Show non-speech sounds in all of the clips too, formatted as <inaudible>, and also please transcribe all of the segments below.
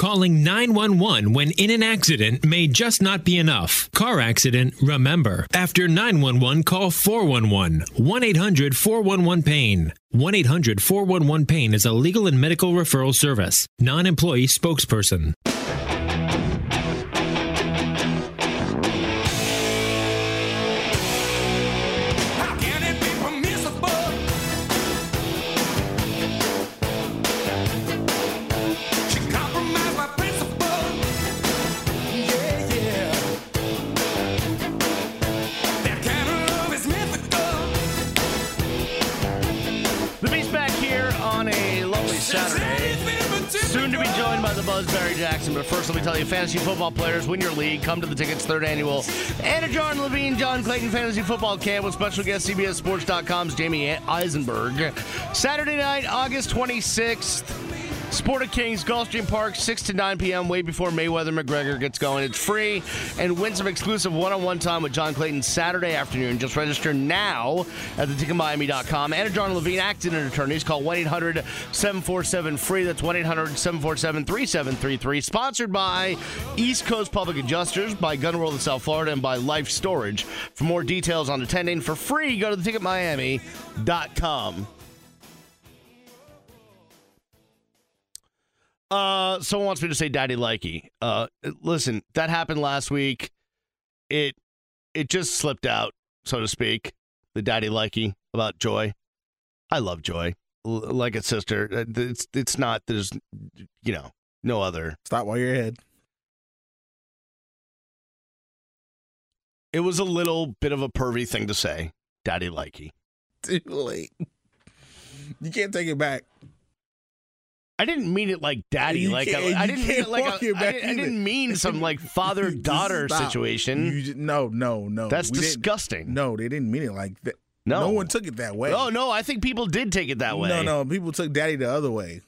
Calling 911 when in an accident may just not be enough. Car accident, remember. After 911, call 411. 1 800 411 PAIN. 1 800 411 PAIN is a legal and medical referral service. Non employee spokesperson. Fantasy football players win your league. Come to the tickets third annual Anidjar and Levine John Clayton Fantasy Football Camp with special guest CBSSports.com's Jamey Eisenberg. Saturday night, August 26th. Sport of Kings, Gulfstream Park, 6 to 9 p.m., way before Mayweather McGregor gets going. It's free and win some exclusive one on one time with John Clayton Saturday afternoon. Just register now at theticketmiami.com. Anidjar and Levine, accident attorneys. Call 1 800 747 free. That's 1 800 747 3733. Sponsored by East Coast Public Adjusters, by Gun World of South Florida, and by Life Storage. For more details on attending for free, go to theticketmiami.com. Uh, someone wants me to say "Daddy Likey." Uh, listen, that happened last week. It it just slipped out, so to speak. The "Daddy Likey" about Joy. I love Joy, L- like a sister. Uh, It's it's not. There's, you know, no other. Stop while you're ahead. It was a little bit of a pervy thing to say, "Daddy Likey." Too late. You can't take it back. I didn't mean it like daddy. You like I, I didn't mean it like a, back didn't, I didn't mean some <laughs> like father daughter situation. You no, no, no. That's disgusting. No, they didn't mean it like that. No. no one took it that way. Oh no, I think people did take it that way. No, no, people took daddy the other way.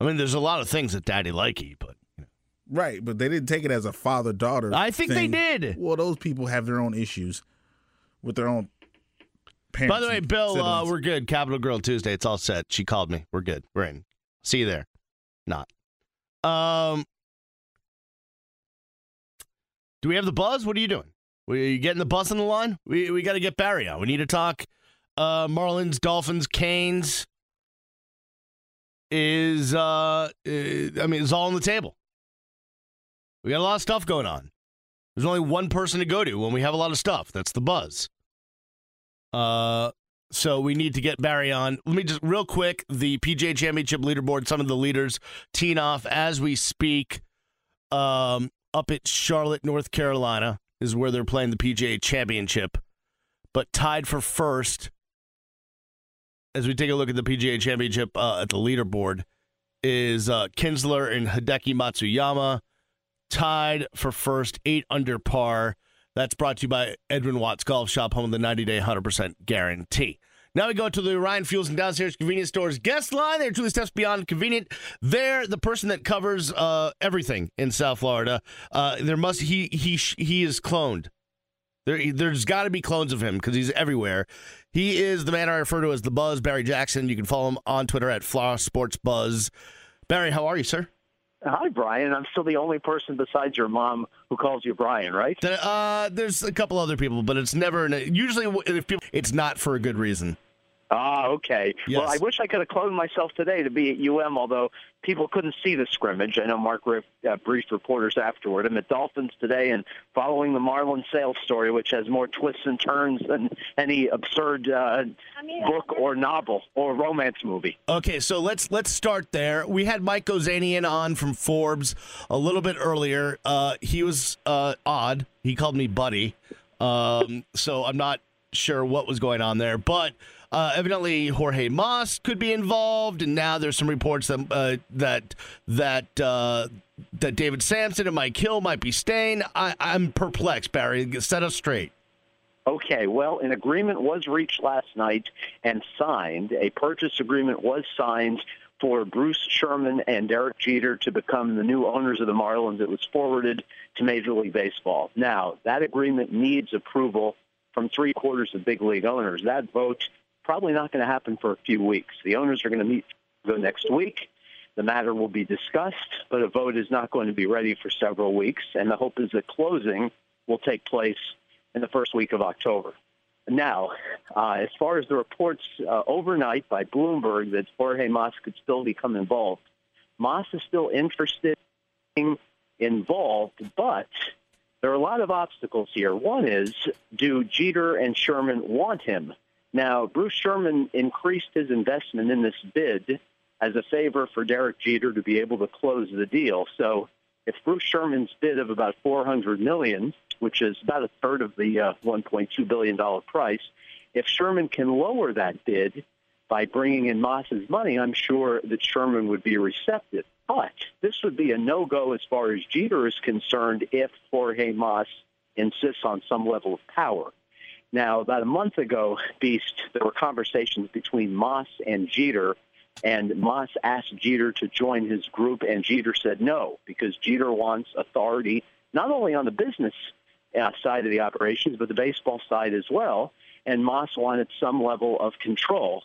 I mean, there's a lot of things that daddy likey, but Right, but they didn't take it as a father daughter. I think they did. Well, those people have their own issues with their own parents. By the way, Bill, uh, we're good. Capital Grille Tuesday. It's all set. She called me. We're good. We're in. See you there. Not. Um. Do we have the buzz? What are you doing? We you getting the buzz on the line? We we got to get Barry on. We need to talk. Uh, Marlins, Dolphins, Canes. Is uh, uh, I mean, it's all on the table. We got a lot of stuff going on. There's only one person to go to when we have a lot of stuff. That's the buzz. Uh, so we need to get Barry on. Let me just real quick the PGA Championship leaderboard. Some of the leaders teeing off as we speak. Um, up at Charlotte, North Carolina, is where they're playing the PGA Championship. But tied for first, as we take a look at the PGA Championship uh, at the leaderboard, is uh, Kisner and Hideki Matsuyama tied for first, eight under par. That's brought to you by Edwin Watts Golf Shop, home of the 90 day 100% guarantee. Now we go to the Ryan Fuels and Downstairs Convenience Stores guest line. They're truly steps beyond convenient. They're the person that covers uh, everything in South Florida. Uh, there must he he he is cloned. There, there's got to be clones of him because he's everywhere. He is the man I refer to as the Buzz Barry Jackson. You can follow him on Twitter at Fla Sports Buzz. Barry, how are you, sir? Hi, Brian. I'm still the only person besides your mom who calls you Brian, right? Uh, there's a couple other people, but it's never. Usually, if people, it's not for a good reason. Ah, okay. Yes. Well, I wish I could have cloned myself today to be at UM, although people couldn't see the scrimmage. I know Mark Richt uh, briefed reporters afterward. I'm at Dolphins today and following the Marlin sales story, which has more twists and turns than any absurd uh, book or novel or romance movie. Okay, so let's let's start there. We had Mike Ozanian on from Forbes a little bit earlier. Uh, he was uh, odd. He called me buddy, um, so I'm not sure what was going on there, but. Uh, evidently, Jorge Mas could be involved, and now there's some reports that uh, that that uh, that David Samson and Mike Hill might be staying. I, I'm perplexed, Barry. Set us straight. Okay, well, an agreement was reached last night and signed. A purchase agreement was signed for Bruce Sherman and Derek Jeter to become the new owners of the Marlins. It was forwarded to Major League Baseball. Now, that agreement needs approval from three quarters of big league owners. That vote probably not going to happen for a few weeks. The owners are going to meet the next week. The matter will be discussed, but a vote is not going to be ready for several weeks, and the hope is that closing will take place in the first week of October. Now, uh, as far as the reports uh, overnight by Bloomberg that Jorge Mas could still become involved, Mas is still interested in involved, but there are a lot of obstacles here. One is, do Jeter and Sherman want him? Now, Bruce Sherman increased his investment in this bid as a favor for Derek Jeter to be able to close the deal. So, if Bruce Sherman's bid of about 400 million, which is about a third of the uh, 1.2 billion dollar price, if Sherman can lower that bid by bringing in Mas's money, I'm sure that Sherman would be receptive. But this would be a no-go as far as Jeter is concerned if Jorge Mas insists on some level of power. Now, about a month ago, Beast, there were conversations between Mas and Jeter, and Mas asked Jeter to join his group, and Jeter said no because Jeter wants authority not only on the business uh, side of the operations, but the baseball side as well. And Mas wanted some level of control.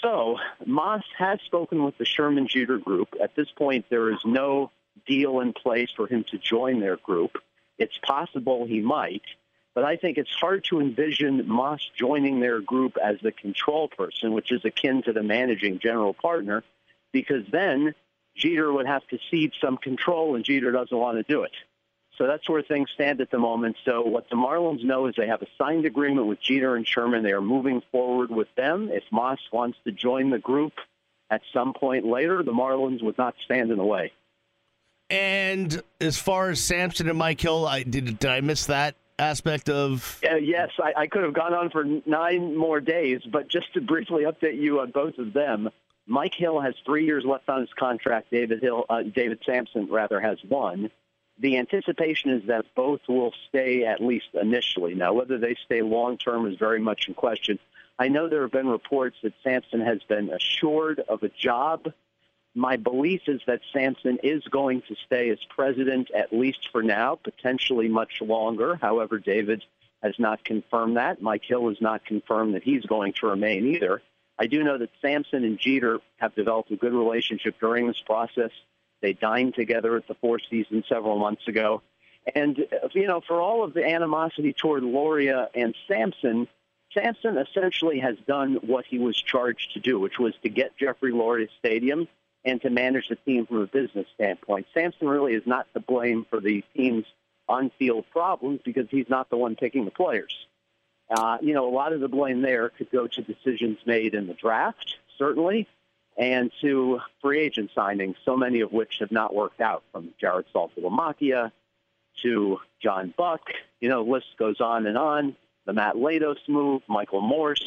So Mas has spoken with the Sherman Jeter group. At this point, there is no deal in place for him to join their group. It's possible he might, but I think it's hard to envision Mas joining their group as the control person, which is akin to the managing general partner, because then Jeter would have to cede some control, and Jeter doesn't want to do it. So that's where things stand at the moment. So what the Marlins know is they have a signed agreement with Jeter and Sherman. They are moving forward with them. If Mas wants to join the group at some point later, the Marlins would not stand in the way. And as far as Samson and Mike Hill, I did did I miss that aspect of Uh, yes, I, I could have gone on for nine more days, but just to briefly update you on both of them, Mike Hill has three years left on his contract. David Hill, uh, David Samson, rather, has one. The anticipation is that both will stay at least initially. Now, whether they stay long term is very much in question. I know there have been reports that Samson has been assured of a job. My belief is that Samson is going to stay as president at least for now, potentially much longer. However, David has not confirmed that. Mike Hill has not confirmed that he's going to remain either. I do know that Samson and Jeter have developed a good relationship during this process. They dined together at the Four Seasons several months ago. And, you know, for all of the animosity toward Loria and Samson, Samson essentially has done what he was charged to do, which was to get Jeffrey Loria Stadium and to manage the team from a business standpoint. Samson really is not to blame for the team's on-field problems because he's not the one picking the players. Uh, you know, a lot of the blame there could go to decisions made in the draft, certainly, and to free agent signings, so many of which have not worked out, from Jared Saltalamacchia to John Buck. You know, the list goes on and on. The Matt Latos move, Michael Morse.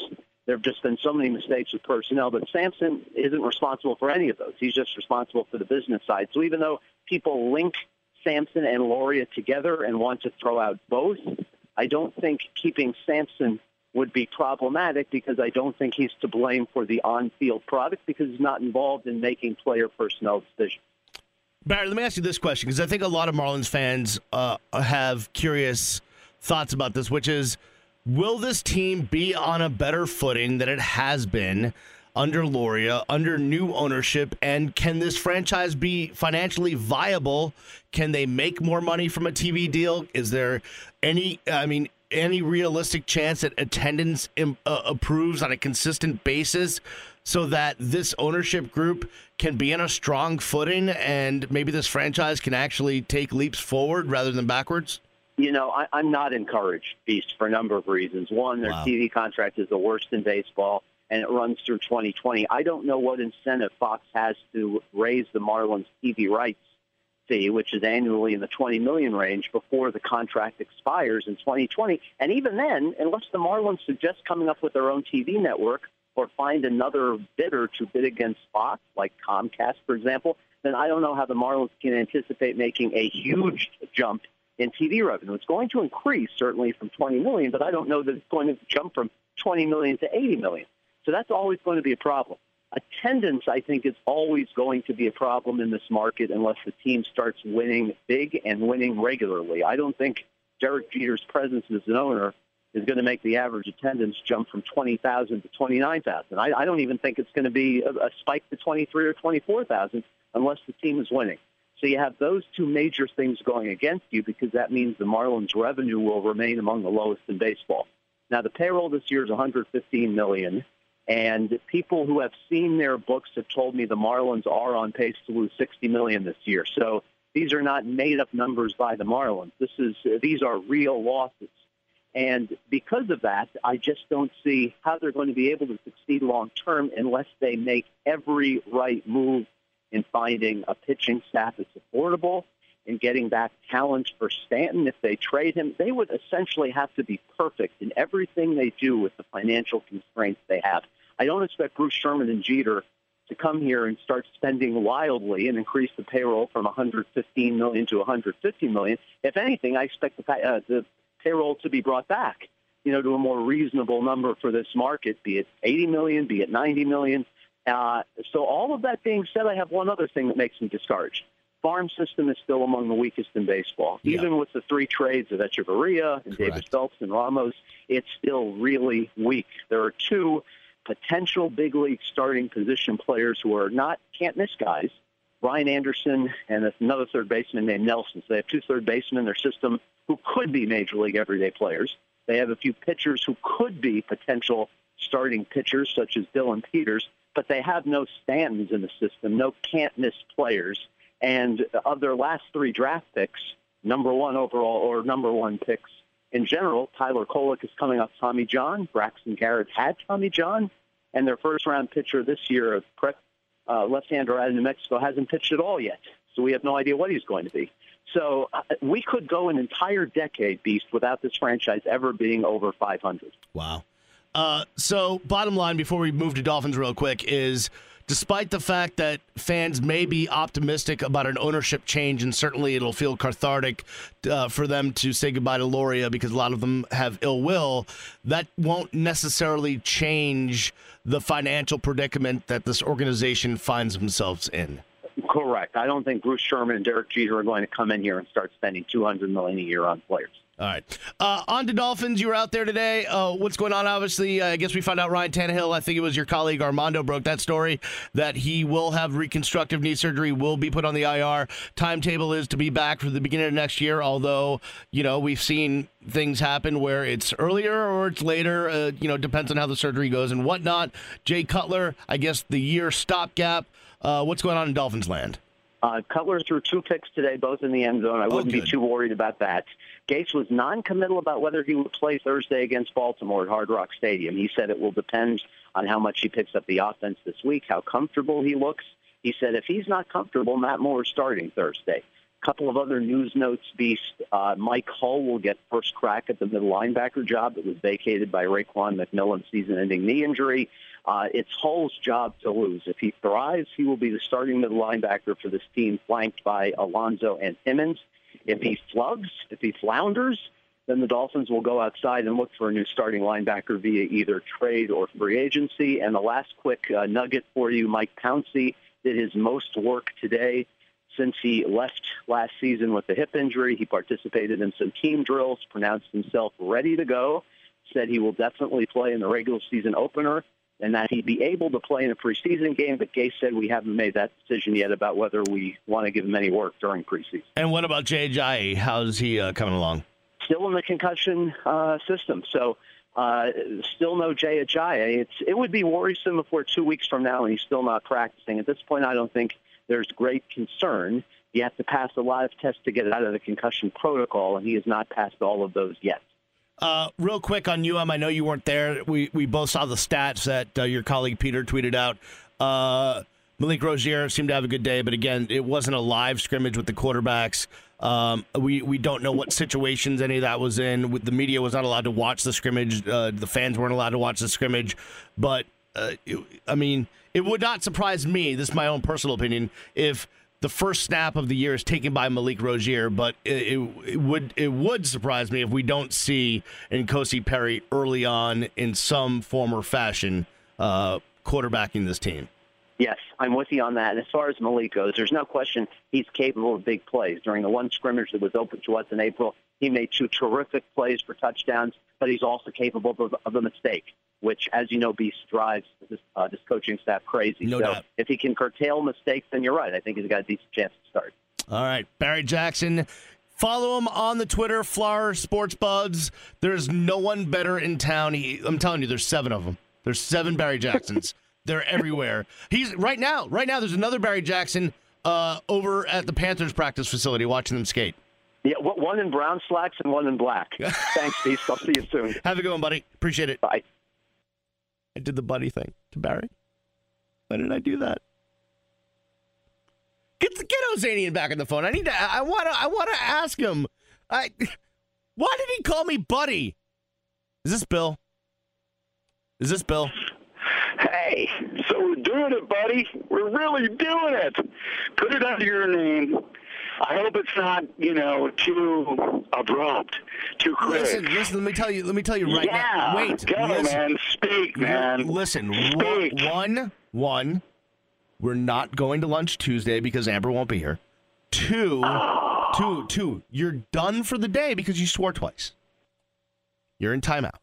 There have just been so many mistakes with personnel, but Samson isn't responsible for any of those. He's just responsible for the business side. So even though people link Samson and Loria together and want to throw out both, I don't think keeping Samson would be problematic because I don't think he's to blame for the on-field product because he's not involved in making player personnel decisions. Barry, let me ask you this question because I think a lot of Marlins fans uh, have curious thoughts about this, which is will this team be on a better footing than it has been under Loria, under new ownership, and can this franchise be financially viable? Can they make more money from a TV deal? Is there any, I mean, any realistic chance that attendance im- uh, approves on a consistent basis so that this ownership group can be in a strong footing and maybe this franchise can actually take leaps forward rather than backwards? You know, I, I'm not encouraged, Beast, for a number of reasons. One, their Wow. TV contract is the worst in baseball, and it runs through 2020. I don't know what incentive Fox has to raise the Marlins TV rights fee, which is annually in the 20 million range, before the contract expires in 2020. And even then, unless the Marlins suggest coming up with their own TV network or find another bidder to bid against Fox, like Comcast, for example, then I don't know how the Marlins can anticipate making a huge jump in TV revenue. It's going to increase certainly from 20 million, but I don't know that it's going to jump from 20 million to 80 million. So that's always going to be a problem. Attendance, I think, is always going to be a problem in this market unless the team starts winning big and winning regularly. I don't think Derek Jeter's presence as an owner is going to make the average attendance jump from 20,000 to 29,000. I, I don't even think it's going to be a, a spike to 23 or 24,000 unless the team is winning. So you have those two major things going against you because that means the Marlins' revenue will remain among the lowest in baseball. Now the payroll this year is 115 million, and people who have seen their books have told me the Marlins are on pace to lose 60 million this year. So these are not made-up numbers by the Marlins. This is these are real losses. And because of that, I just don't see how they're going to be able to succeed long term unless they make every right move in finding a pitching staff that's affordable and getting back talent for Stanton. If they trade him, they would essentially have to be perfect in everything they do with the financial constraints they have. I don't expect Bruce Sherman and Jeter to come here and start spending wildly and increase the payroll from 115 million to 150 million. If anything, I expect the, pa- uh, the payroll to be brought back, you know, to a more reasonable number for this market, be it 80 million, be it 90 million. Uh, so all of that being said, I have one other thing that makes me discouraged. Farm system is still among the weakest in baseball. Yeah. Even with the three trades of Hechavarria and David Correct. Phelps and Ramos, it's still really weak. There are two potential big league starting position players who are not can't miss guys. Brian Anderson and another third baseman named Nelson. So they have two third basemen in their system who could be major league everyday players. They have a few pitchers who could be potential starting pitchers, such as Dillon Peters, but they have no Stantons in the system, no can't miss players. And of their last three draft picks, number one overall or number one picks in general, Tyler Kolek is coming off Tommy John. Braxton Garrett had Tommy John, and their first round pitcher this year, of prep uh, left-hander out of New Mexico, hasn't pitched at all yet. So we have no idea what he's going to be. So uh, we could go an entire decade, Beast, without this franchise ever being over 500. Wow. Uh, so, bottom line, before we move to Dolphins real quick, is despite the fact that fans may be optimistic about an ownership change, and certainly it'll feel cathartic uh, for them to say goodbye to Loria because a lot of them have ill will, that won't necessarily change the financial predicament that this organization finds themselves in. Correct. I don't think Bruce Sherman and Derek Jeter are going to come in here and start spending 200 million a year on players. All right. Uh, on to Dolphins. You were out there today. Uh, what's going on? Obviously, uh, I guess we found out Ryan Tannehill. I think it was your colleague Armando broke that story that he will have reconstructive knee surgery, will be put on the IR. Timetable is to be back for the beginning of next year. Although you know we've seen things happen where it's earlier or it's later. Uh, you know, depends on how the surgery goes and whatnot. Jay Cutler, I guess the year stopgap. Uh, what's going on in Dolphins land? Uh, Cutler threw two picks today, both in the end zone. I wouldn't be too worried about that. Gase was non-committal about whether he would play Thursday against Baltimore at Hard Rock Stadium. He said it will depend on how much he picks up the offense this week, how comfortable he looks. He said if he's not comfortable, Matt Moore is starting Thursday. A couple of other news notes, Beast. Uh, Mike Hull will get first crack at the middle linebacker job that was vacated by Raekwon McMillan's season-ending knee injury. Uh, it's Hull's job to lose. If he thrives, he will be the starting middle linebacker for this team, flanked by Alonso and Timmons. If he flugs, if he flounders, then the Dolphins will go outside and look for a new starting linebacker via either trade or free agency. And the last quick uh, nugget for you, Mike Pouncey did his most work today since he left last season with a hip injury. He participated in some team drills, pronounced himself ready to go, said he will definitely play in the regular season opener and that he'd be able to play in a preseason game. But Gase said we haven't made that decision yet about whether we want to give him any work during preseason. And what about Jay Ajayi? How's he uh, coming along? Still in the concussion uh, system, so uh, still no Jay Ajayi. It's it would be worrisome if we're two weeks from now and he's still not practicing. At this point, I don't think there's great concern. You have to pass a lot of tests to get out of the concussion protocol, and he has not passed all of those yet. Uh, real quick on UM, I know you weren't there. We we both saw the stats that uh, your colleague Peter tweeted out. Uh, Malik Rosier seemed to have a good day, but again, it wasn't a live scrimmage with the quarterbacks. Um, we we don't know what situations any of that was in. The media was not allowed to watch the scrimmage. Uh, the fans weren't allowed to watch the scrimmage. But uh, it- I mean, it would not surprise me. This is my own personal opinion. If the first snap of the year is taken by Malik Rosier, but it, it, it would it would surprise me if we don't see N'Kosi Perry early on in some form or fashion uh, quarterbacking this team. Yes, I'm with you on that. And as far as Malik goes, there's no question he's capable of big plays. During the one scrimmage that was open to us in April, he made two terrific plays for touchdowns, but he's also capable of, of a mistake, which, as you know, Beast drives this, uh, this coaching staff crazy. No so doubt. if he can curtail mistakes, then you're right. I think he's got a decent chance to start. All right, Barry Jackson. Follow him on the Twitter, Fla Sports Buzz. There's no one better in town. He, I'm telling you, there's seven of them. There's seven Barry Jacksons. They're everywhere. <laughs> He's right now. Right now, there's another Barry Jackson uh, over at the Panthers practice facility watching them skate. Yeah, one in brown slacks and one in black. <laughs> Thanks, Beast. I'll see you soon. Have a good one, buddy. Appreciate it. Bye. I did the buddy thing to Barry. Why did I do that? Get the, get Ozanian back on the phone. I need to. I want to. I want to ask him. I. Why did he call me buddy? Is this Bill? Is this Bill? Hey, so we're doing it, buddy. We're really doing it. Put it under your name. I hope it's not, you know, too abrupt, too quick. Listen, listen. Let me tell you. Let me tell you right yeah, now. Wait. go, listen. man. Speak, man. Listen. Speak. One, one. We're not going to lunch Tuesday because Amber won't be here. Two, <sighs> two, two. You're done for the day because you swore twice. You're in timeout.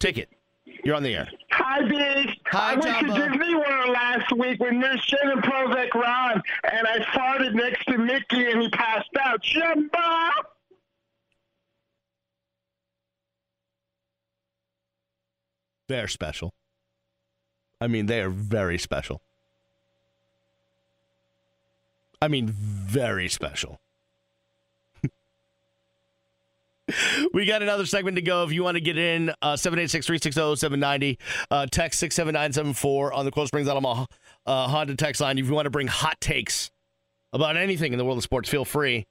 Ticket. You're on the air. Hi, Big. Hi, I went Jumbo. to Disney World last week with Nurse Shannon Prozac Ron, and I farted next to Mickey, and he passed out. Jumbo! They're special. I mean, they are very special. I mean, very special. <laughs> we got another segment to go. If you want to get in, uh, 786 360 790, uh, text 67974 on the Cold Springs Alamo uh, Honda text line. If you want to bring hot takes about anything in the world of sports, feel free.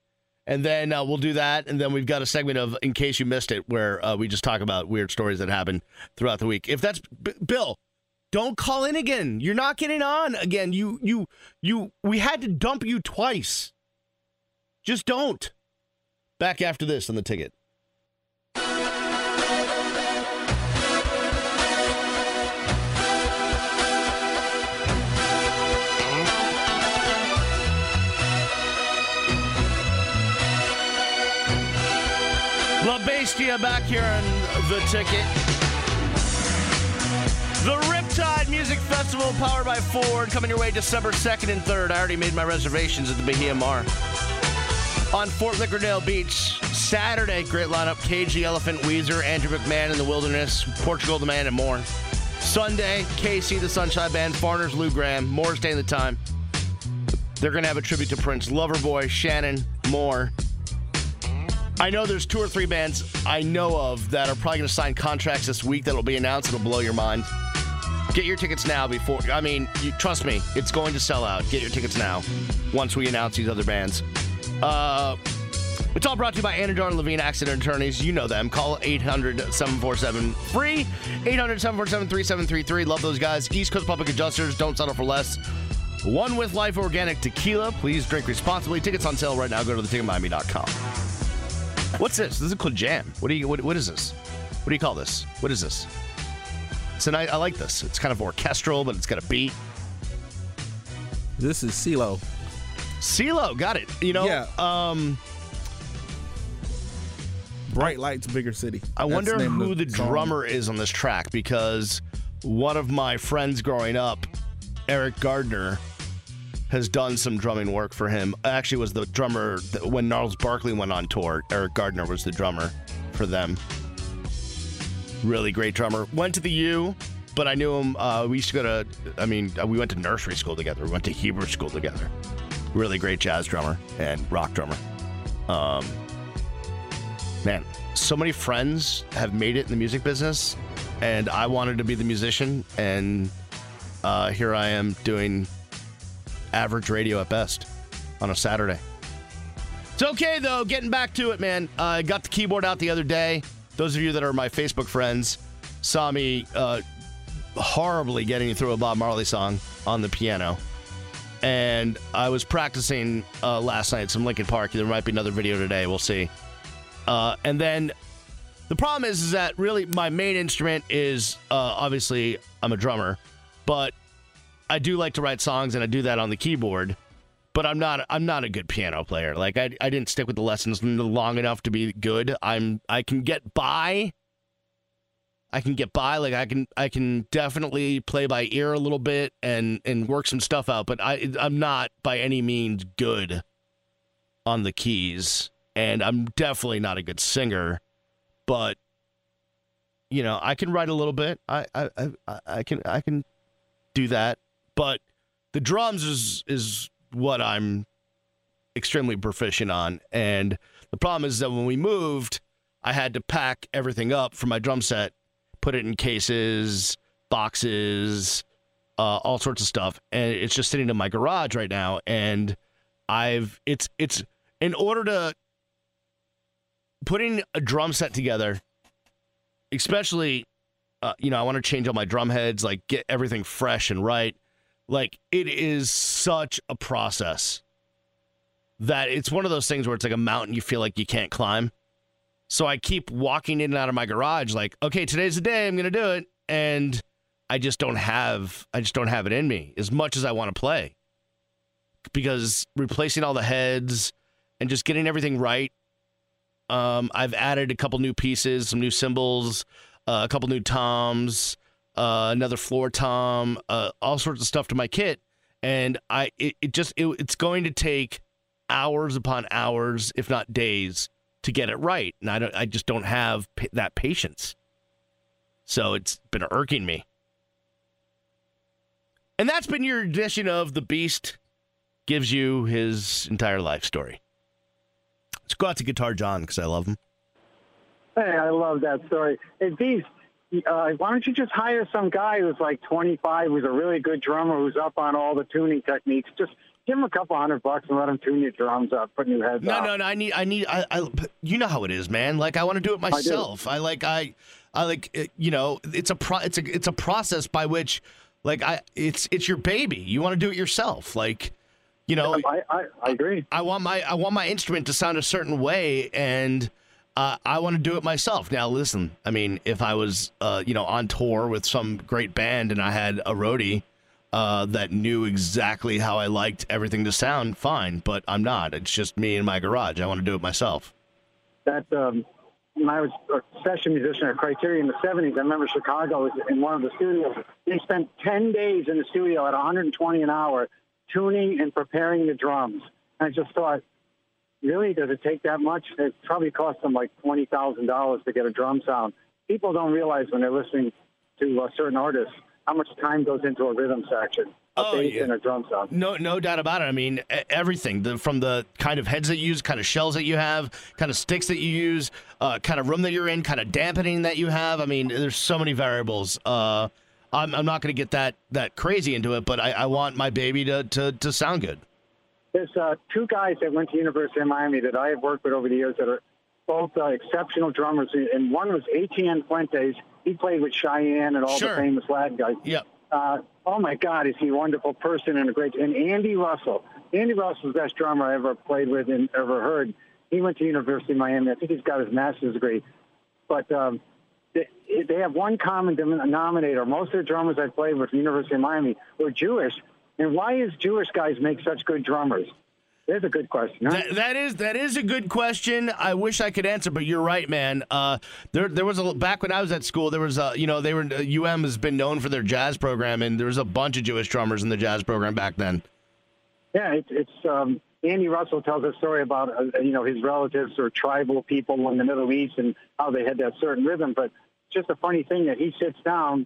And then uh, we'll do that. And then we've got a segment of In Case You Missed It, where uh, we just talk about weird stories that happen throughout the week. If that's B- Bill, don't call in again. You're not getting on again. You, you, you, we had to dump you twice. Just don't. Back after this on the ticket. Back here on the ticket. The Riptide Music Festival, powered by Ford, coming your way December 2nd and 3rd. I already made my reservations at the Bahia Mar. On Fort Lauderdale Beach, Saturday, great lineup Cage the Elephant, Weezer, Andrew McMahon in the Wilderness, Portugal the Man, and more. Sunday, KC the Sunshine Band, Foreigners, Lou Gramm, Morris Day in the Time. They're going to have a tribute to Prince, Loverboy, Shannon, Moore. I know there's two or three bands I know of that are probably going to sign contracts this week that'll be announced. It'll blow your mind. Get your tickets now before. I mean, you, trust me, it's going to sell out. Get your tickets now once we announce these other bands. Uh, it's all brought to you by Anidjar and Levine Accident Attorneys. You know them. Call 800 747 free. 800 747 3733. Love those guys. East Coast Public Adjusters. Don't settle for less. One with Life Organic Tequila. Please drink responsibly. Tickets on sale right now. Go to theticketmiami.com. What's this? This is called jam. What do you? What, what is this? What do you call this? What is this? So I, I like this. It's kind of orchestral, but it's got a beat. This is CeeLo. CeeLo, got it. You know, Yeah. um, Bright Lights, Bigger City. I That's wonder of who the song. drummer is on this track because one of my friends growing up, Eric Gardner, has done some drumming work for him. Actually, was the drummer when Gnarls Barkley went on tour. Eric Gardner was the drummer for them. Really great drummer. Went to the U, but I knew him. Uh, we used to go to. I mean, uh, we went to nursery school together. We went to Hebrew school together. Really great jazz drummer and rock drummer. Um, man, so many friends have made it in the music business, and I wanted to be the musician, and uh, here I am doing average radio at best on a Saturday. It's okay though. Getting back to it, man. Uh, I got the keyboard out the other day. Those of you that are my Facebook friends saw me uh, horribly getting through a Bob Marley song on the piano. And I was practicing uh, last night some Linkin Park. There might be another video today. We'll see. Uh, and then the problem is, is that really my main instrument is uh, obviously I'm a drummer, but I do like to write songs, and I do that on the keyboard. But I'm not I'm not a good piano player. Like I I didn't stick with the lessons long enough to be good. I'm I can get by. I can get by. Like I can I can definitely play by ear a little bit and and work some stuff out. But I I'm not by any means good on the keys, and I'm definitely not a good singer. But you know I can write a little bit. I I I, I can I can do that. But the drums is is what I'm extremely proficient on. And the problem is that when we moved, I had to pack everything up for my drum set, put it in cases, boxes, uh, all sorts of stuff, and it's just sitting in my garage right now. And I've it's it's in order to putting a drum set together, especially uh, you know I want to change all my drum heads, like get everything fresh and right. Like it is such a process that it's one of those things where it's like a mountain you feel like you can't climb. So I keep walking in and out of my garage like, okay, today's the day I'm going to do it and I just don't have I just don't have it in me as much as I want to play. Because replacing all the heads and just getting everything right um, I've added a couple new pieces, some new cymbals, uh, a couple new toms, uh, another floor tom, uh, all sorts of stuff to my kit, and I it, it just it, it's going to take hours upon hours, if not days, to get it right, and I don't I just don't have pa- that patience. So it's been irking me. And that's been your edition of the Beast gives you his entire life story. Let's go out to Guitar John because I love him. Hey, I love that story. Hey, Beast, uh, why don't you just hire some guy who's like 25, who's a really good drummer, who's up on all the tuning techniques? Just give him a couple hundred bucks and let him tune your drums up, put new heads No, on. no, no. I need, I need, I, I, you know how it is, man. Like I want to do it myself. I, like, I, I like, you know, it's a pro, it's a, it's a process by which, like, I, it's, it's your baby. You want to do it yourself. Like, you know, I, I, I agree. I want my, I want my instrument to sound a certain way, and uh, I want to do it myself. Now, listen, I mean, if I was, uh, you know, on tour with some great band and I had a roadie. Uh, that knew exactly how I liked everything to sound, fine. But I'm not. It's just me in my garage. I want to do it myself. that um, when I was a session musician at Criteria in the 70s, I remember Chicago was in one of the studios. They spent 10 days in the studio at 120 an hour tuning and preparing the drums. And I just thought, really, does it take that much? It probably cost them like $20,000 to get a drum sound. People don't realize when they're listening to uh, certain artists how much time goes into a rhythm section, a Oh, bass yeah. and a drum sound. No, no doubt about it. I mean, everything the, from the kind of heads that you use, kind of shells that you have, kind of sticks that you use, uh, kind of room that you're in, kind of dampening that you have. I mean, there's so many variables. Uh, I'm, I'm not going to get that that crazy into it, but I, I want my baby to, to, to sound good. There's uh, two guys that went to University of Miami that I have worked with over the years that are both uh, exceptional drummers, and one was Etienne Fuentes. He played with Chayanne and all Sure. the famous Latin guys. Yep. Uh, oh my God, is he a wonderful person and a great. And Andy Russell, Andy Russell's the best drummer I ever played with and ever heard. He went to University of Miami. I think he's got his master's degree. But um, they, they have one common denominator. Most of the drummers I played with from University of Miami were Jewish. And why is Jewish guys make such good drummers? That's a good question. Huh? That, that is that is a good question. I wish I could answer, but you're right, man. Uh, there there was a back when I was at school. There was a you know they were UM has been known for their jazz program, and there was a bunch of Jewish drummers in the jazz program back then. Yeah, it's, it's um, Andy Russell tells a story about uh, you know his relatives or tribal people in the Middle East and how they had that certain rhythm. But it's just a funny thing that he sits down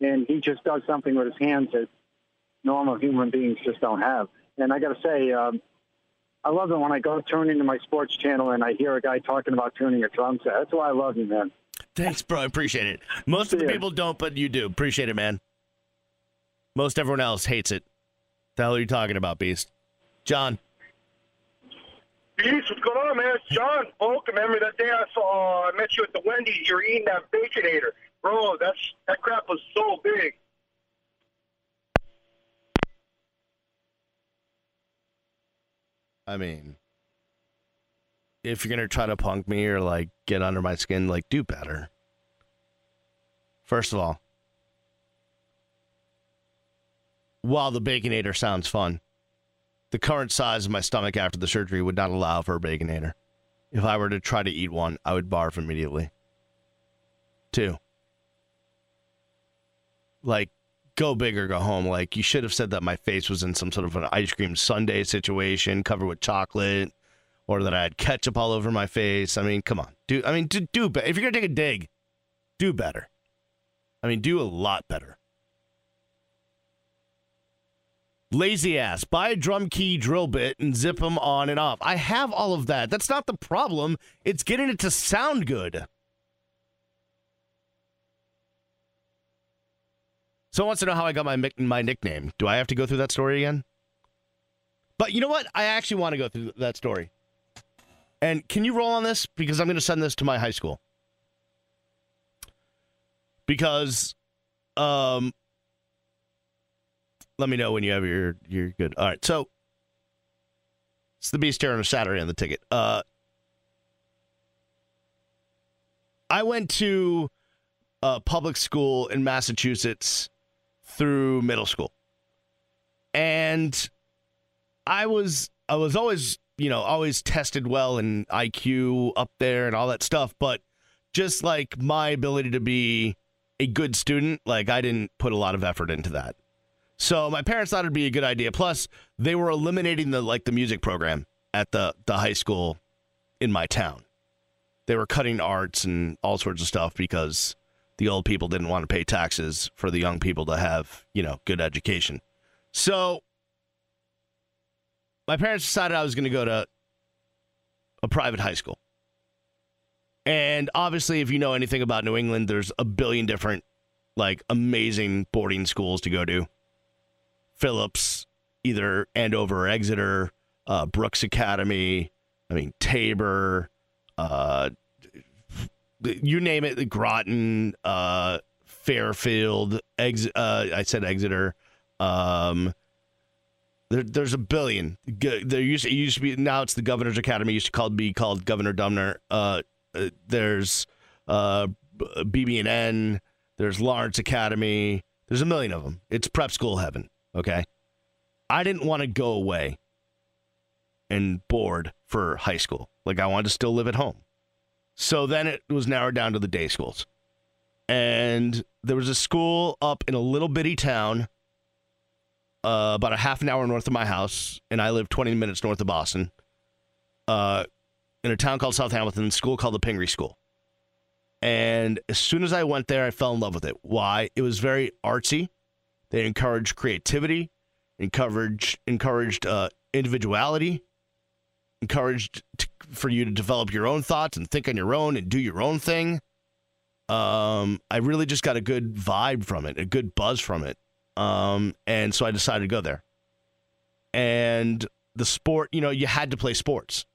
and he just does something with his hands that normal human beings just don't have. And I got to say, um, I love it when I go tune into my sports channel and I hear a guy talking about tuning a drum set. That's why I love you, man. Thanks, bro. I appreciate it. Most of the Yeah. people don't, but you do. Appreciate it, man. Most everyone else hates it. The hell are you talking about, Beast? John. Beast, what's going on, man? It's John Volk. Remember that day I saw I met you at the Wendy's? You were eating that baconator, bro. That's that crap was so big. I mean, if you're gonna try to punk me or like get under my skin, like do better. First of all, while the Baconator sounds fun, the current size of my stomach after the surgery would not allow for a Baconator. If I were to try to eat one, I would barf immediately. Two. Like, go big or go home. Like, you should have said that my face was in some sort of an ice cream sundae situation covered with chocolate or that I had ketchup all over my face. I mean, come on. Do I mean do do better. If you're gonna take a dig, do better. I mean, do a lot better. Lazy ass. Buy a drum key drill bit and zip them on and off. I have all of that. That's not the problem. It's getting it to sound good. Someone wants to know how I got my my nickname. Do I have to go through that story again? But you know what? I actually want to go through that story. And can you roll on this? Because I'm going to send this to my high school. Because, um, let me know when you have your you're good. All right, so it's the Beast here on a Saturday on the ticket. Uh, I went to a public school in Massachusetts through middle school, and I was I was always you know always tested well in IQ up there and all that stuff, but just like my ability to be a good student, like I didn't put a lot of effort into that. So my parents thought it'd be a good idea. Plus, they were eliminating the like the music program at the the high school in my town. They were cutting arts and all sorts of stuff because the old people didn't want to pay taxes for the young people to have, you know, good education. So my parents decided I was going to go to a private high school. And obviously, if you know anything about New England, there's a billion different, like, amazing boarding schools to go to. Phillips, either Andover or Exeter, uh, Brooks Academy, I mean, Tabor, uh, you name it, Groton, uh, Fairfield, Ex- uh, I said Exeter. Um, there, there's a billion. There used it used to be now it's the Governor's Academy. It used to called be called Governor Dummer. Uh, uh, there's uh, BB&N. There's Lawrence Academy. There's a million of them. It's prep school heaven. Okay, I didn't want to go away and board for high school. Like I wanted to still live at home. So then it was narrowed down to the day schools. And there was a school up in a little bitty town, uh, about a half an hour north of my house, and I live 20 minutes north of Boston, uh, in a town called South Hamilton, a school called the Pingree School. And as soon as I went there, I fell in love with it. Why? It was very artsy. They encouraged creativity, encouraged encouraged uh, individuality, encouraged to, for you to develop your own thoughts and think on your own and do your own thing. Um, I really just got a good vibe from it, a good buzz from it. Um, and so I decided to go there. And the sport, you know, you had to play sports.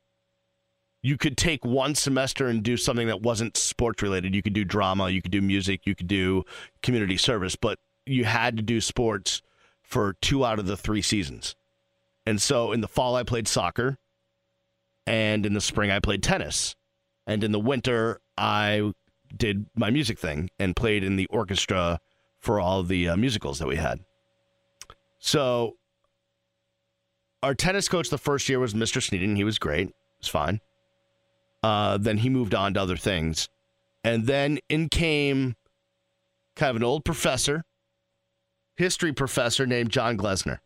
You could take one semester and do something that wasn't sports related. You could do drama, you could do music, you could do community service, but you had to do sports for two out of the three seasons. And so in the fall, I played soccer. And in the spring, I played tennis. And in the winter, I did my music thing and played in the orchestra for all the uh, musicals that we had. So, our tennis coach the first year was Mr. Sneeden. He was great. It was fine. Uh, then he moved on to other things. And then in came kind of an old professor, history professor named John Glesner.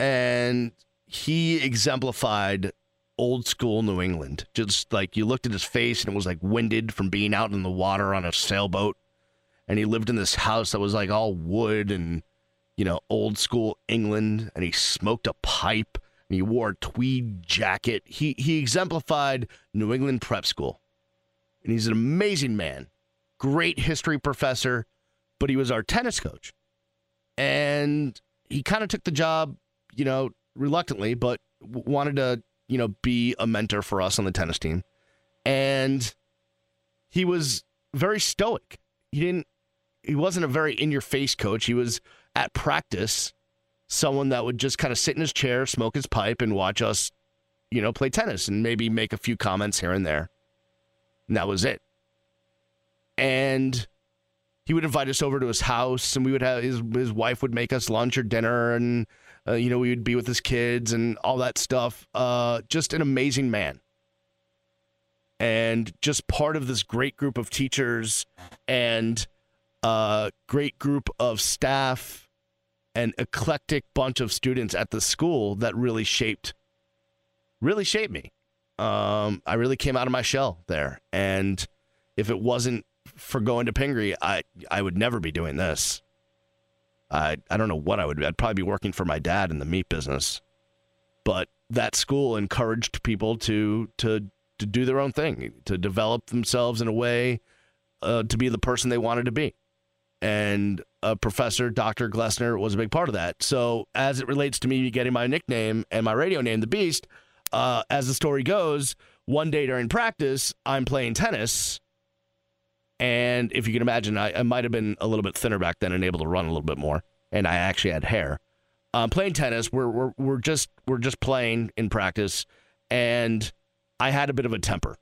And he exemplified old school New England. Just like you looked at his face and it was like winded from being out in the water on a sailboat. And he lived in this house that was like all wood and, you know, old school England. And he smoked a pipe and he wore a tweed jacket. He, he exemplified New England prep school. And he's an amazing man, great history professor, but he was our tennis coach. And he kind of took the job, you know, reluctantly, but wanted to you know, be a mentor for us on the tennis team. And he was very stoic. He didn't he wasn't a very in your face coach. He was at practice someone that would just kind of sit in his chair, smoke his pipe and watch us, you know, play tennis and maybe make a few comments here and there. And that was it. And he would invite us over to his house, and we would have his his wife would make us lunch or dinner, and uh, you know we would be with his kids and all that stuff. Uh, just an amazing man, and just part of this great group of teachers and uh, great group of staff and eclectic bunch of students at the school that really shaped really shaped me. Um, I really came out of my shell there, and if it wasn't for going to Pingree, I I would never be doing this. I I don't know what I would. I'd probably be working for my dad in the meat business, but that school encouraged people to to to do their own thing, to develop themselves in a way uh, to be the person they wanted to be. And uh, Professor Dr. Glessner was a big part of that. So, as it relates to me getting my nickname and my radio name, The Beast, uh, as the story goes, one day during practice, I'm playing tennis. And if you can imagine, I, I might have been a little bit thinner back then and able to run a little bit more. And I actually had hair. Um, playing tennis, we're, we're, we're, just, we're just playing in practice. And I had a bit of a temper.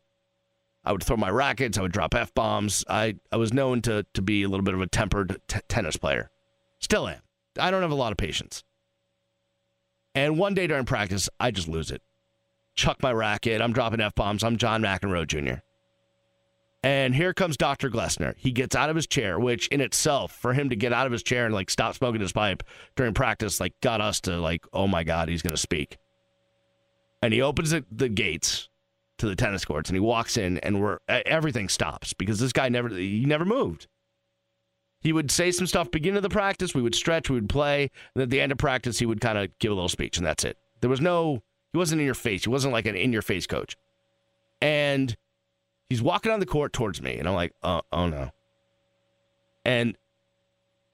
I would throw my rackets. I would drop f bombs. I, I was known to to be a little bit of a tempered t- tennis player. Still am. I don't have a lot of patience. And one day during practice, I just lose it. Chuck my racket. I'm dropping f bombs. I'm John McEnroe Jr. And here comes Dr. Glessner. He gets out of his chair, which in itself, for him to get out of his chair and like stop smoking his pipe during practice, like got us to like, oh my God, he's going to speak. And he opens the, the gates to the tennis courts and he walks in and we're everything stops because this guy never he never moved. He would say some stuff beginning of the practice, we would stretch, we would play, and at the end of practice he would kind of give a little speech and that's it. There was no he wasn't in your face. He wasn't like an in your face coach. And he's walking on the court towards me and I'm like, "Oh, oh no." And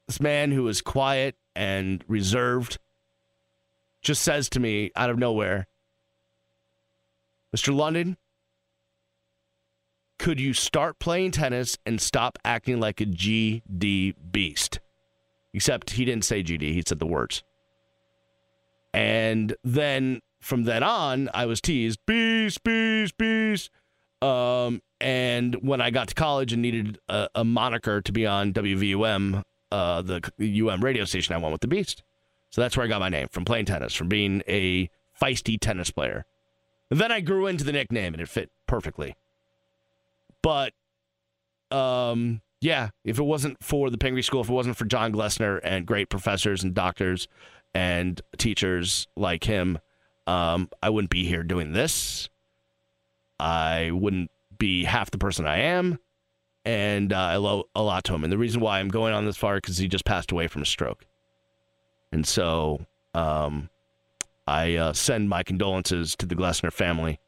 this man who is quiet and reserved just says to me out of nowhere, Mr. London, could you start playing tennis and stop acting like a GD beast? Except he didn't say GD, he said the words. And then from then on, I was teased, beast, beast, beast. Um, and when I got to college and needed a, a moniker to be on WVUM, uh, the UM radio station, I went with the Beast. So that's where I got my name from playing tennis, from being a feisty tennis player. Then I grew into the nickname and it fit perfectly. But um yeah, if it wasn't for the Pingree School, if it wasn't for John Glessner and great professors and doctors and teachers like him, um, I wouldn't be here doing this. I wouldn't be half the person I am. And uh, I owe a lot to him. And the reason why I'm going on this far because he just passed away from a stroke. And so um, I uh, send my condolences to the Glessner family,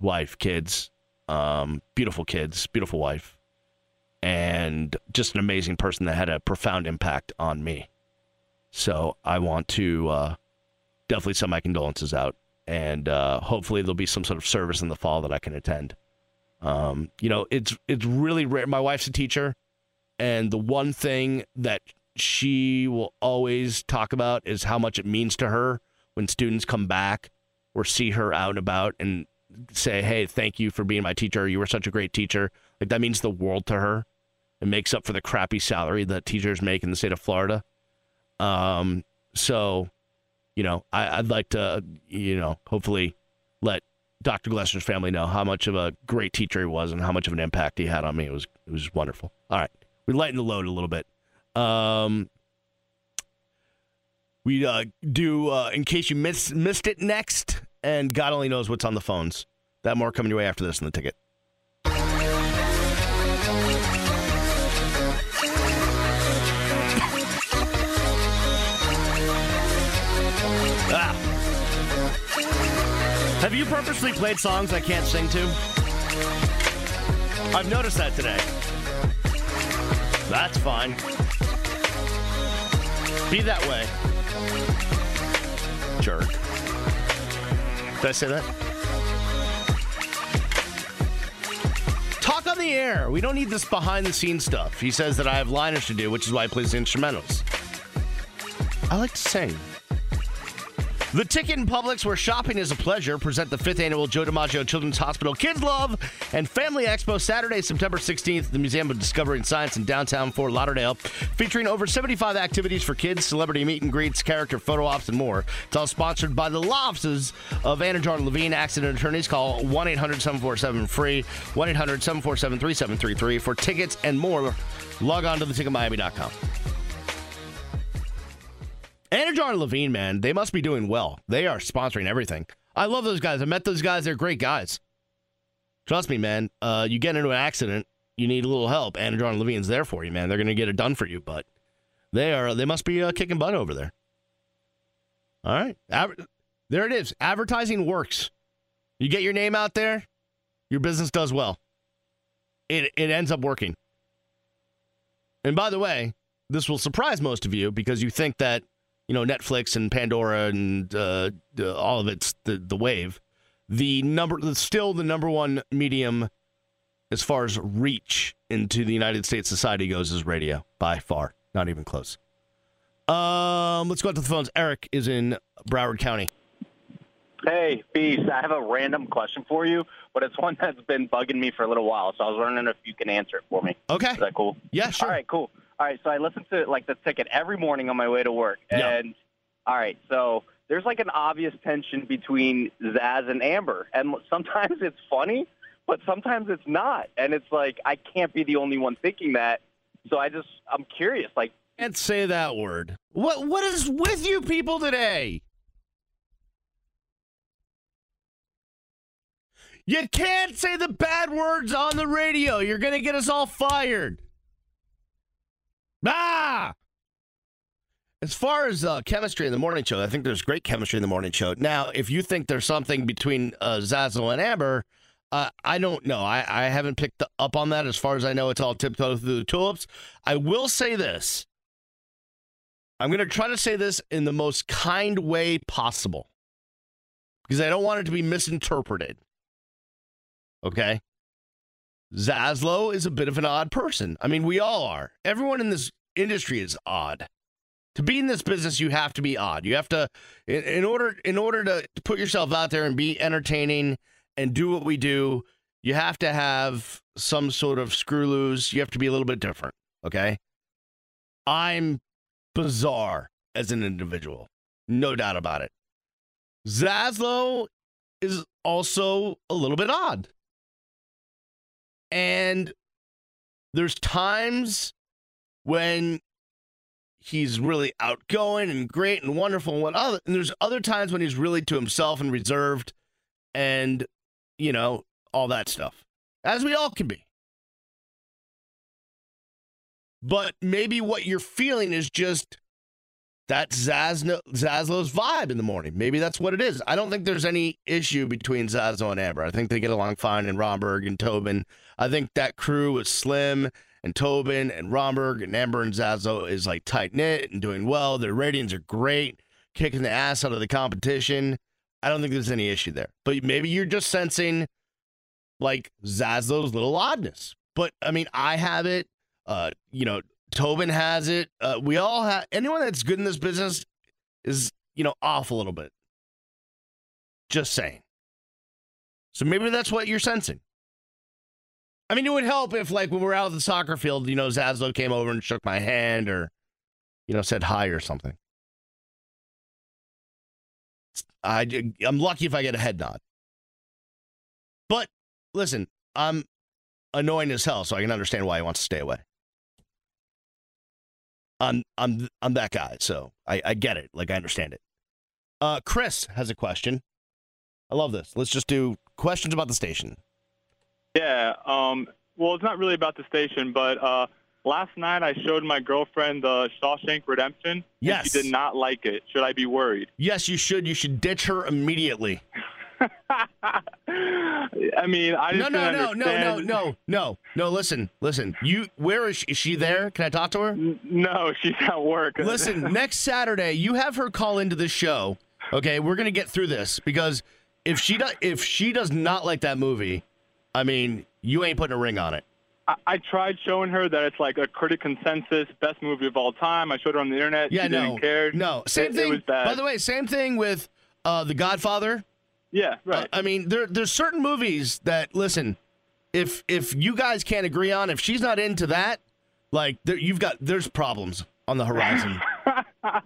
wife, kids, um, beautiful kids, beautiful wife, and just an amazing person that had a profound impact on me. So I want to uh, definitely send my condolences out, and uh, hopefully there'll be some sort of service in the fall that I can attend. Um, you know, it's it's really rare. My wife's a teacher, and the one thing that she will always talk about is how much it means to her when students come back or see her out and about and say, "Hey, thank you for being my teacher. You were such a great teacher." Like that means the world to her. It makes up for the crappy salary that teachers make in the state of Florida. Um, so, you know, I, I'd like to, you know, hopefully let Dr. Glessner's family know how much of a great teacher he was and how much of an impact he had on me. It was it was wonderful. All right, we lighten the load a little bit. Um, we uh, do uh, in case you miss, missed it next, and God only knows what's on the phones. That more coming your way after this in the ticket. Have you purposely played songs I can't sing to? I've noticed that today. That's fine. Be that way. Jerk. Did I say that? Talk on the air. We don't need this behind the scenes stuff. He says that I have liners to do, which is why he plays the instrumentals. I like to sing. The Ticket and Publix, where shopping is a pleasure, present the fifth annual Joe DiMaggio Children's Hospital Kids Love and Family Expo Saturday, September 16th, at the Museum of Discovery and Science in downtown Fort Lauderdale, featuring over 75 activities for kids, celebrity meet and greets, character photo ops, and more. It's all sponsored by the Lofts of Anidjar Levine Accident Attorneys. Call 1 800 747 free, 1 800 747 3733 for tickets and more. Log on to theticketmiami.com. And Levine, man, they must be doing well. They are sponsoring everything. I love those guys. I met those guys. They're great guys. Trust me, man. Uh, you get into an accident, you need a little help. And Levine's there for you, man. They're going to get it done for you, but they are. They must be uh, kicking butt over there. All right, Adver- there it is. Advertising works. You get your name out there, your business does well. It it ends up working. And by the way, this will surprise most of you because you think that you know Netflix and Pandora and uh, all of it's the the wave. The number, still the number one medium as far as reach into the United States society goes is radio by far, not even close. Um, let's go out to the phones. Eric is in Broward County. Hey, Beast, I have a random question for you, but it's one that's been bugging me for a little while, so I was wondering if you can answer it for me. Okay. Is that cool? Yeah, sure. All right, cool. All right, so I listen to like the ticket every morning on my way to work, Yeah. and all right, so there's like an obvious tension between Zaz and Amber, and <laughs> sometimes it's funny, but sometimes it's not, and it's like I can't be the only one thinking that. So I just I'm curious, like Can't say that word. What what is with you people today? You can't say the bad words on the radio. You're gonna get us all fired. Ah! As far as uh, chemistry in the morning show, I think there's great chemistry in the morning show. Now, if you think there's something between uh, Zaslow and Amber, uh, I don't know. I, I haven't picked up on that. As far as I know, it's all tiptoe through the tulips. I will say this. I'm going to try to say this in the most kind way possible because I don't want it to be misinterpreted. Okay? Zaslow is a bit of an odd person. I mean, we all are. Everyone in this industry is odd. To be in this business, you have to be odd. You have to, in, in order, in order to put yourself out there and be entertaining and do what we do, you have to have some sort of screw loose. You have to be a little bit different. Okay? I'm bizarre as an individual. No doubt about it. Zaslow is also a little bit odd. And there's times when he's really outgoing and great and wonderful and what other and there's other times when he's really to himself and reserved and you know all that stuff as we all can be. But maybe what you're feeling is just that's Zazno, Zaslow's vibe in the morning. Maybe that's what it is. I don't think there's any issue between Zaslow and Amber. I think they get along fine, and Romberg and Tobin. I think that crew with Slim and Tobin and Romberg and Amber and Zaslow is like tight knit and doing well. Their ratings are great, kicking the ass out of the competition. I don't think there's any issue there. But maybe you're just sensing like Zaslow's little oddness. But I mean, I have it. Uh, you know, Tobin has it. Uh, we all have. Anyone that's good in this business is, you know, off a little bit. Just saying. So maybe that's what you're sensing. I mean, it would help if, like, when we're out at the soccer field, you know, Zaslow came over and shook my hand or, you know, said hi or something. I, I'm lucky if I get a head nod. But listen, I'm annoying as hell, so I can understand why he wants to stay away. I'm I'm I'm that guy, so I, I get it. Like I understand it. Uh, Chris has a question. I love this. Let's just do questions about the station. Yeah. Um, well, it's not really about the station, but uh, last night I showed my girlfriend the Shawshank Redemption. and Yes. She did not like it. Should I be worried? Yes, you should. You should ditch her immediately. <laughs> I mean, I No, just no, no, no, no, no, no, no. Listen, listen. You, where is she? Is she there? Can I talk to her? No, she's at work. <laughs> Listen, next Saturday, you have her call into the show. Okay, we're gonna get through this because if she does, if she does not like that movie, I mean, you ain't putting a ring on it. I, I tried showing her that it's like a critic consensus best movie of all time. I showed her on the internet. Yeah, she no, didn't care. no. Same It- thing. It. By the way, same thing with uh, The Godfather. Yeah, right. Uh, I mean, there there's certain movies that listen, if if you guys can't agree on, if she's not into that, like there, you've got there's problems on the horizon. <laughs> All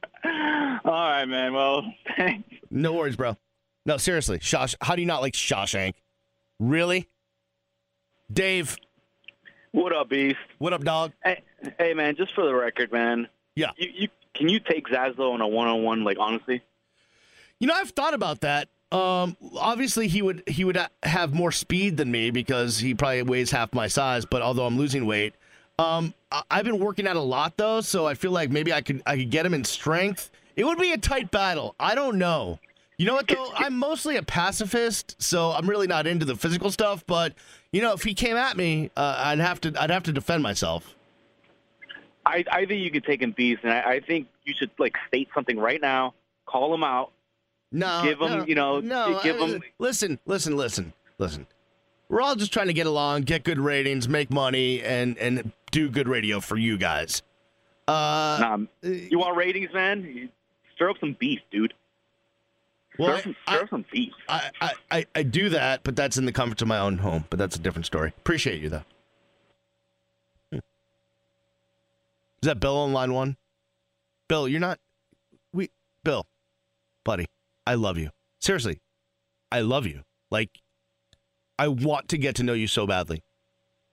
right, man. Well, <laughs> thanks. no worries, bro. No, seriously, Shosh. How do you not like Shawshank? Really, Dave? What up, Beast? What up, dog? Hey, hey, man. Just for the record, man. Yeah. You, you can you take Zaslow on a one-on-one? Like honestly. You know, I've thought about that. Um, obviously, he would he would have more speed than me because he probably weighs half my size. But although I'm losing weight, um, I- I've been working out a lot though, so I feel like maybe I could I could get him in strength. It would be a tight battle. I don't know. You know what though? I'm mostly a pacifist, so I'm really not into the physical stuff. But you know, if he came at me, uh, I'd have to I'd have to defend myself. I I think you could take him Beast, and I, I think you should like state something right now. Call him out. No, Give 'em, no, you know, no. give I- 'em- Listen, listen, listen, listen. We're all just trying to get along, get good ratings, make money, and and do good radio for you guys. Uh, nah, you want ratings, man? Stir up some beef, dude. Well, stir, some, stir up some beef. I, I, I, I do that, but that's in the comfort of my own home. But that's a different story. Appreciate you though. Hmm. Is that Bill on line one? Bill, you're not. We, Bill, buddy, I love you. Seriously, I love you. Like, I want to get to know you so badly.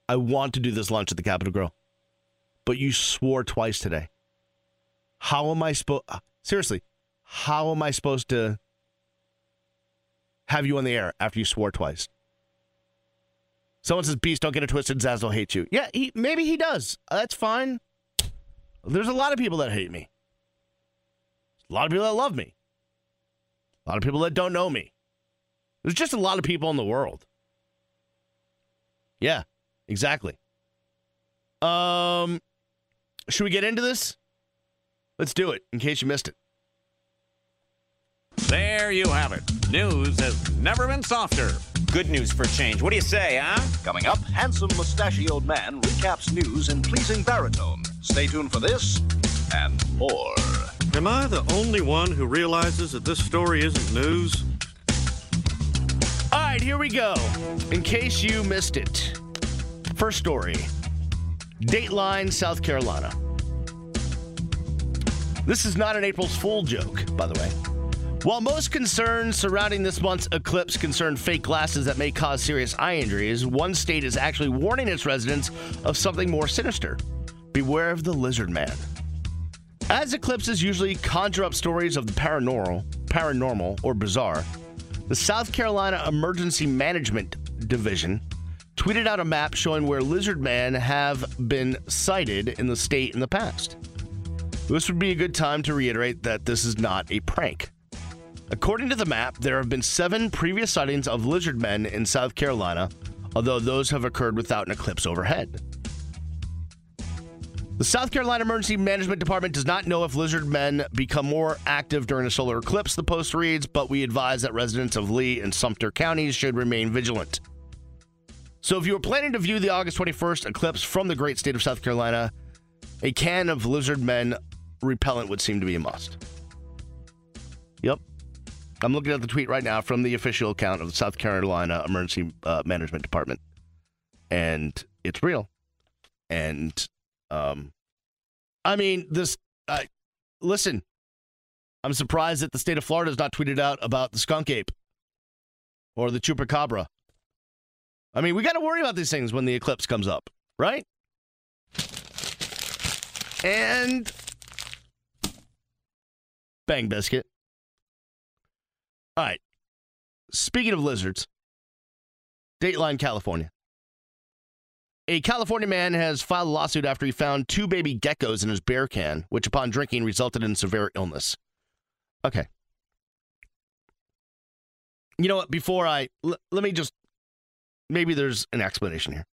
I want to do this lunch at the Capital Grille, but you swore twice today. How am I supposed? Seriously, how am I supposed to have you on the air after you swore twice? Someone says, "Beast, don't get it twisted. Zaslow hates you." Yeah, he, maybe he does. Uh, That's fine. There's a lot of people that hate me. A lot of people that love me. A lot of people that don't know me. There's just a lot of people in the world. Yeah, exactly. Um, should we get into this? Let's do it. In case you missed it. There you have it. News has never been softer. Good news for change. What do you say, huh? Coming up, handsome mustachioed man recaps news in pleasing baritone. Stay tuned for this and more. Am I the only one who realizes that this story isn't news? All right, here we go. In case you missed it, first story Dateline, South Carolina. This is not an April's Fool joke, by the way. While most concerns surrounding this month's eclipse concern fake glasses that may cause serious eye injuries, one state is actually warning its residents of something more sinister. Beware of the lizard man. As eclipses usually conjure up stories of the paranormal, paranormal or bizarre, the South Carolina Emergency Management Division tweeted out a map showing where lizard men have been sighted in the state in the past. This would be a good time to reiterate that this is not a prank. According to the map, there have been seven previous sightings of lizard men in South Carolina, although those have occurred without an eclipse overhead. The South Carolina Emergency Management Department does not know if lizard men become more active during a solar eclipse, the post reads, but we advise that residents of Lee and Sumter counties should remain vigilant. So if you were planning to view the August 21st eclipse from the great state of South Carolina, a can of lizard men repellent would seem to be a must. Yep. I'm looking at the tweet right now from the official account of the South Carolina Emergency uh, Management Department, and it's real. And um, I mean, this. Uh, listen, I'm surprised that the state of Florida has not tweeted out about the skunk ape or the chupacabra. I mean, we got to worry about these things when the eclipse comes up, right? And bang biscuit. All right. Speaking of lizards, Dateline, California. A California man has filed a lawsuit after he found two baby geckos in his bear can, which upon drinking resulted in severe illness. Okay. You know what? Before I l- let me just maybe there's an explanation here.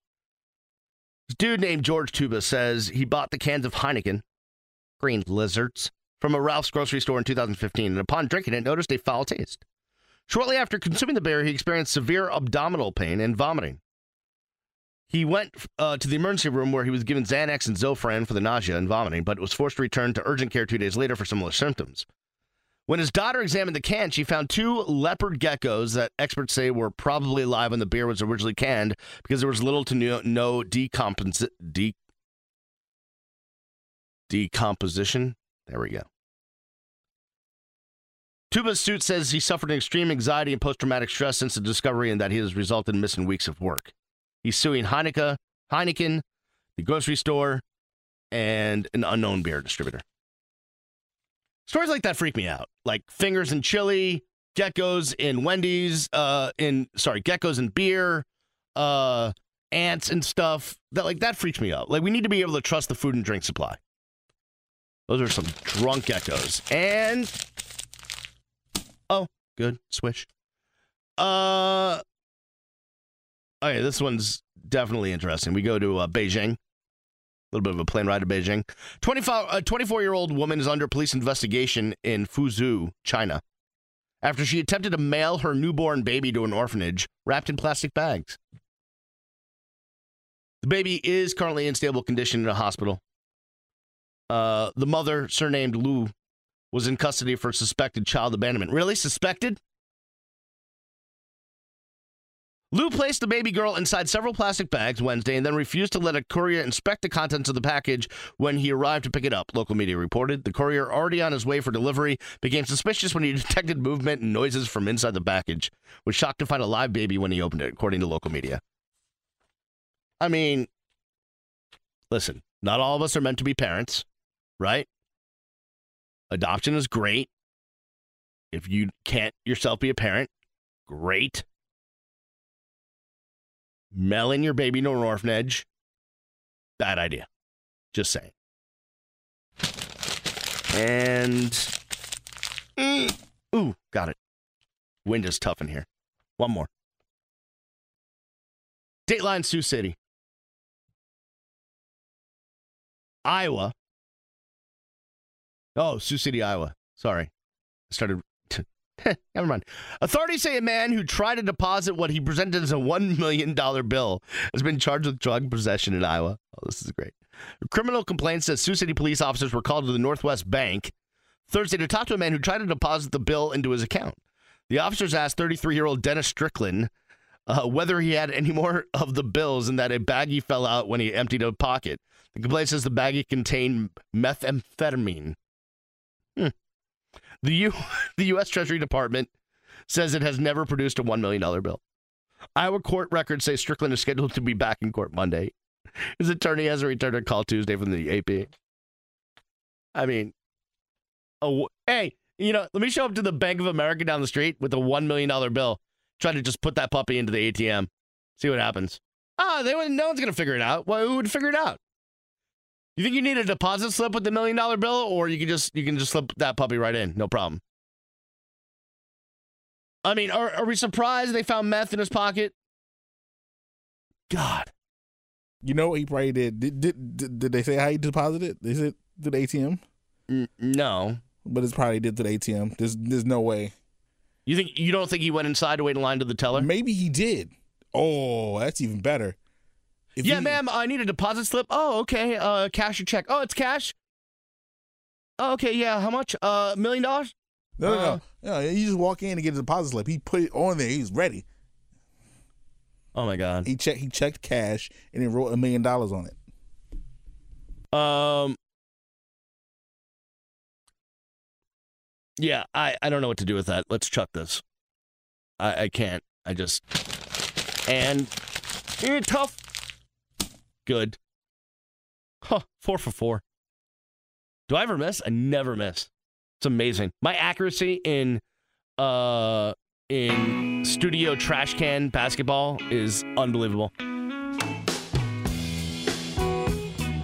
This dude named George Tuba says he bought the cans of Heineken, green lizards, from a Ralph's grocery store in 2015, and upon drinking it, noticed a foul taste. Shortly after consuming the beer, he experienced severe abdominal pain and vomiting. He went uh, to the emergency room where he was given Xanax and Zofran for the nausea and vomiting, but was forced to return to urgent care two days later for similar symptoms. When his daughter examined the can, she found two leopard geckos that experts say were probably alive when the beer was originally canned because there was little to no, decompos- de- decomposition. There we go. Tuba's suit says he suffered an extreme anxiety and post traumatic stress since the discovery and that he has resulted in missing weeks of work. He's suing Heineken, Heineken, the grocery store, and an unknown beer distributor. Stories like that freak me out. Like fingers in chili, geckos in Wendy's, uh, in sorry, geckos in beer, uh, ants and stuff. That like that freaks me out. Like we need to be able to trust the food and drink supply. Those are some drunk geckos. And oh, good swish. Uh, okay, this one's definitely interesting. We go to uh, Beijing. A little bit of a plane ride to Beijing. 25, a 24 year old woman is under police investigation in Fuzhou, China, after she attempted to mail her newborn baby to an orphanage wrapped in plastic bags. The baby is currently in stable condition in a hospital. Uh, the mother, surnamed Lu, was in custody for suspected child abandonment. Really? Suspected? Lu placed the baby girl inside several plastic bags Wednesday and then refused to let a courier inspect the contents of the package when he arrived to pick it up, local media reported. The courier, already on his way for delivery, became suspicious when he <laughs> detected movement and noises from inside the package, was shocked to find a live baby when he opened it, according to local media. I mean, listen, not all of us are meant to be parents, right? Adoption is great. If you can't yourself be a parent, great mailing your baby to an orphanage, bad idea. Just saying. And mm, ooh, got it. Wind is tough in here. One more. Dateline Sioux City. Iowa. Oh, Sioux City, Iowa. Sorry. I started <laughs> Never mind. Authorities say a man who tried to deposit what he presented as a $1 million bill has been charged with drug possession in Iowa. Oh, this is great. Criminal complaint says Sioux City police officers were called to the Northwest Bank Thursday to talk to a man who tried to deposit the bill into his account. The officers asked 33 year old Dennis Strickland uh, whether he had any more of the bills and that a baggie fell out when he emptied a pocket. The complaint says the baggie contained methamphetamine. The U <laughs> the U.S. Treasury Department says it has never produced a $1 million bill. Iowa court records say Strickland is scheduled to be back in court Monday. His attorney has returned a call Tuesday from the AP. I mean, oh, hey, you know, let me show up to the Bank of America down the street with a $1 million bill. Try to just put that puppy into the ATM. See what happens. Ah, they wouldn't- no one's going to figure it out. Well, who would figure it out? You think you need a deposit slip with the million dollar bill, or you can just you can just slip that puppy right in, no problem. I mean, are, are we surprised they found meth in his pocket? God, You know what he probably did? Did, did, did, did they say how he deposited? it? Is it to the ATM? no. But it's probably did to the ATM. There's there's no way. You think you don't think he went inside to wait in line to the teller? Maybe he did. Oh, that's even better. If yeah, he- ma'am, I need a deposit slip. Oh, okay. Uh, cash or check? Oh, it's cash. Oh, okay, yeah. How much? Uh, million dollars? No, no, Uh, no. no. You just walk in and get a deposit slip. He put it on there. He's ready. Oh my God. He checked. He checked cash and then wrote a million dollars on it. Um. Yeah, I, I don't know what to do with that. Let's chuck this. I, I can't. I just and you're tough. Good. Huh. Four for four. Do I ever miss? I never miss. It's amazing. My accuracy in uh in studio trash can basketball is unbelievable.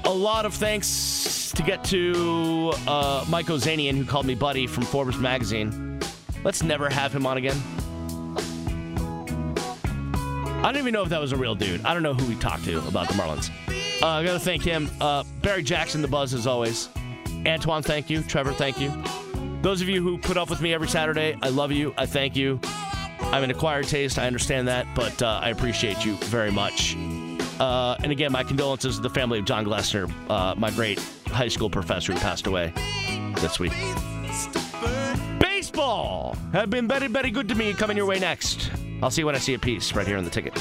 A lot of thanks to get to uh, Mike Ozanian, who called me buddy from Forbes magazine. Let's never have him on again. I don't even know if that was a real dude. I don't know who we talked to about the Marlins. Uh, I gotta thank him. Uh, Barry Jackson, the buzz as always. Antoine, thank you. Trevor, thank you. Those of you who put up with me every Saturday, I love you. I thank you. I'm an acquired taste. I understand that, but uh, I appreciate you very much. Uh, and again, my condolences to the family of John Glessner, uh, my great high school professor who passed away this week. Baseball have been very, very good to me. Coming your way next. I'll see you when I see a piece right here on the ticket.